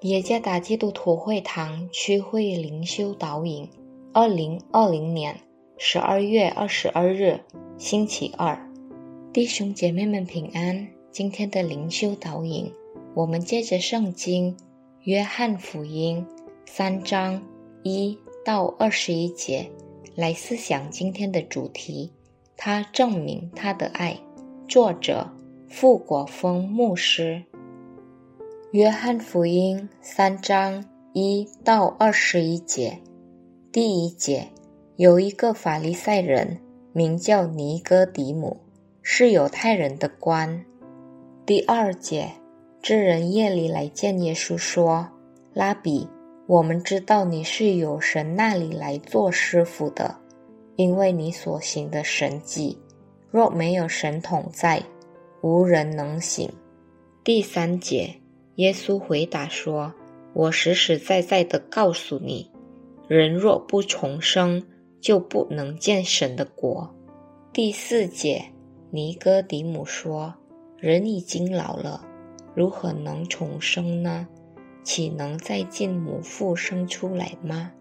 耶加达基督徒会堂区会灵修导引，二零二零年十二月二十二日，星期二，弟兄姐妹们平安。今天的灵修导引，我们借着圣经约翰福音三章一到二十一节来思想今天的主题。他证明他的爱。作者：傅国峰牧师。约翰福音三章一到二十一节，第一节有一个法利赛人，名叫尼哥底母，是犹太人的官。第二节，这人夜里来见耶稣，说：“拉比，我们知道你是有神那里来做师傅的，因为你所行的神迹，若没有神同在，无人能行。”第三节。耶稣回答说：“我实实在在的告诉你，人若不重生，就不能见神的国。”第四节，尼哥底母说：“人已经老了，如何能重生呢？岂能再进母腹生出来吗？”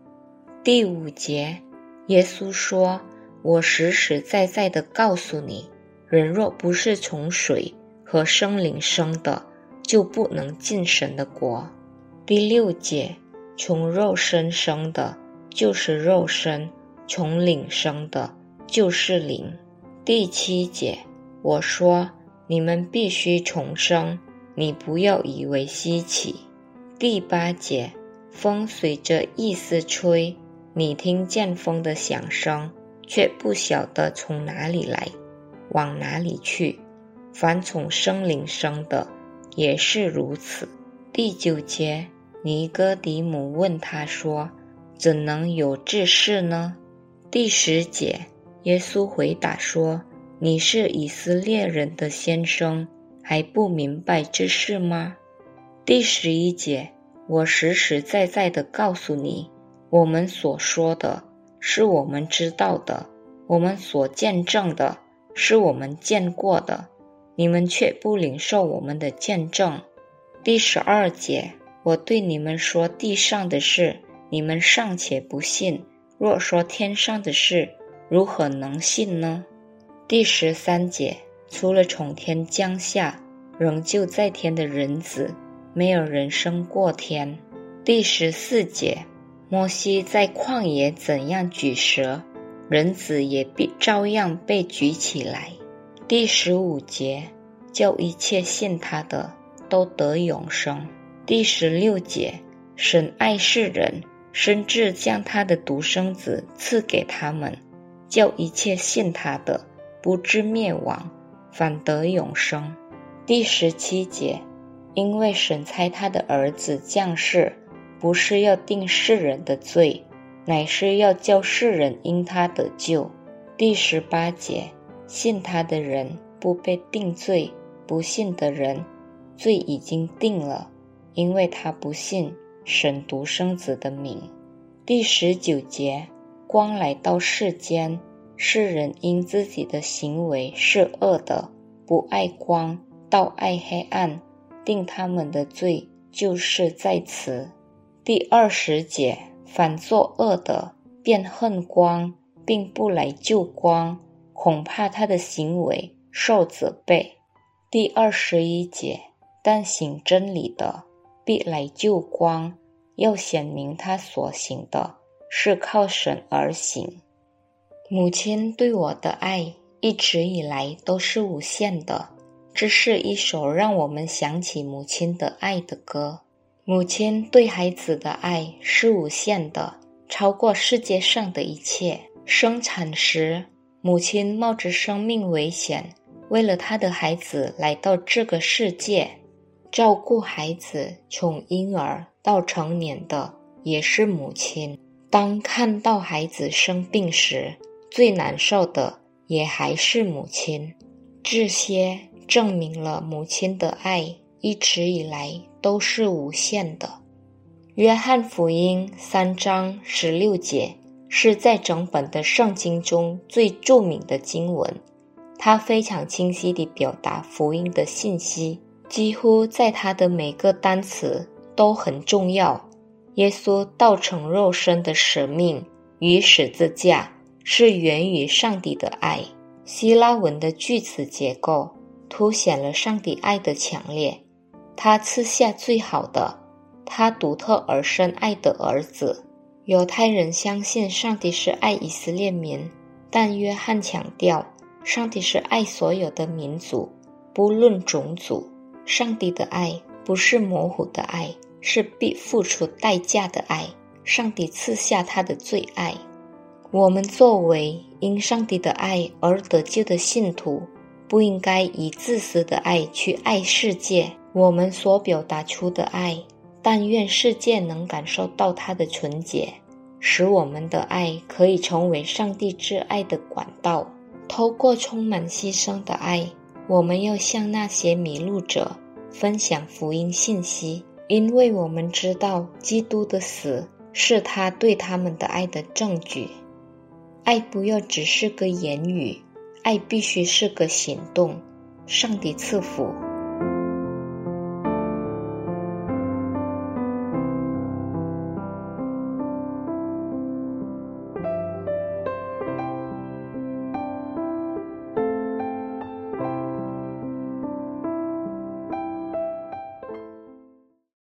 第五节，耶稣说：“我实实在在的告诉你，人若不是从水和生灵生的。”就不能进神的国。第六节，从肉身生的，就是肉身；从灵生的，就是灵。第七节，我说你们必须重生，你不要以为稀奇。第八节，风随着意思吹，你听见风的响声，却不晓得从哪里来，往哪里去。凡从生灵生的。也是如此。第九节，尼哥底母问他说：“怎能有这事呢？”第十节，耶稣回答说：“你是以色列人的先生，还不明白这事吗？”第十一节，我实实在在的告诉你，我们所说的是我们知道的，我们所见证的是我们见过的。你们却不领受我们的见证。第十二节，我对你们说地上的事，你们尚且不信；若说天上的事，如何能信呢？第十三节，除了从天降下仍旧在天的人子，没有人生过天。第十四节，摩西在旷野怎样举蛇，人子也必照样被举起来。第十五节，叫一切信他的都得永生。第十六节，神爱世人，甚至将他的独生子赐给他们，叫一切信他的不至灭亡，反得永生。第十七节，因为神猜他的儿子降世，不是要定世人的罪，乃是要叫世人因他得救。第十八节。信他的人不被定罪，不信的人罪已经定了，因为他不信神独生子的名。第十九节，光来到世间，世人因自己的行为是恶的，不爱光，倒爱黑暗，定他们的罪就是在此。第二十节，反作恶的便恨光，并不来救光。恐怕他的行为受责备。第二十一节，但行真理的必来救光，要显明他所行的是靠神而行。母亲对我的爱一直以来都是无限的。这是一首让我们想起母亲的爱的歌。母亲对孩子的爱是无限的，超过世界上的一切。生产时。母亲冒着生命危险，为了她的孩子来到这个世界，照顾孩子从婴儿到成年的也是母亲。当看到孩子生病时，最难受的也还是母亲。这些证明了母亲的爱一直以来都是无限的。约翰福音三章十六节。是在整本的圣经中最著名的经文，它非常清晰地表达福音的信息，几乎在它的每个单词都很重要。耶稣道成肉身的使命与十字架是源于上帝的爱。希腊文的句子结构凸显了上帝爱的强烈。他赐下最好的，他独特而深爱的儿子。犹太人相信上帝是爱以色列民，但约翰强调，上帝是爱所有的民族，不论种族。上帝的爱不是模糊的爱，是必付出代价的爱。上帝赐下他的最爱。我们作为因上帝的爱而得救的信徒，不应该以自私的爱去爱世界。我们所表达出的爱。但愿世界能感受到它的纯洁，使我们的爱可以成为上帝挚爱的管道。透过充满牺牲的爱，我们要向那些迷路者分享福音信息，因为我们知道基督的死是他对他们的爱的证据。爱不要只是个言语，爱必须是个行动。上帝赐福。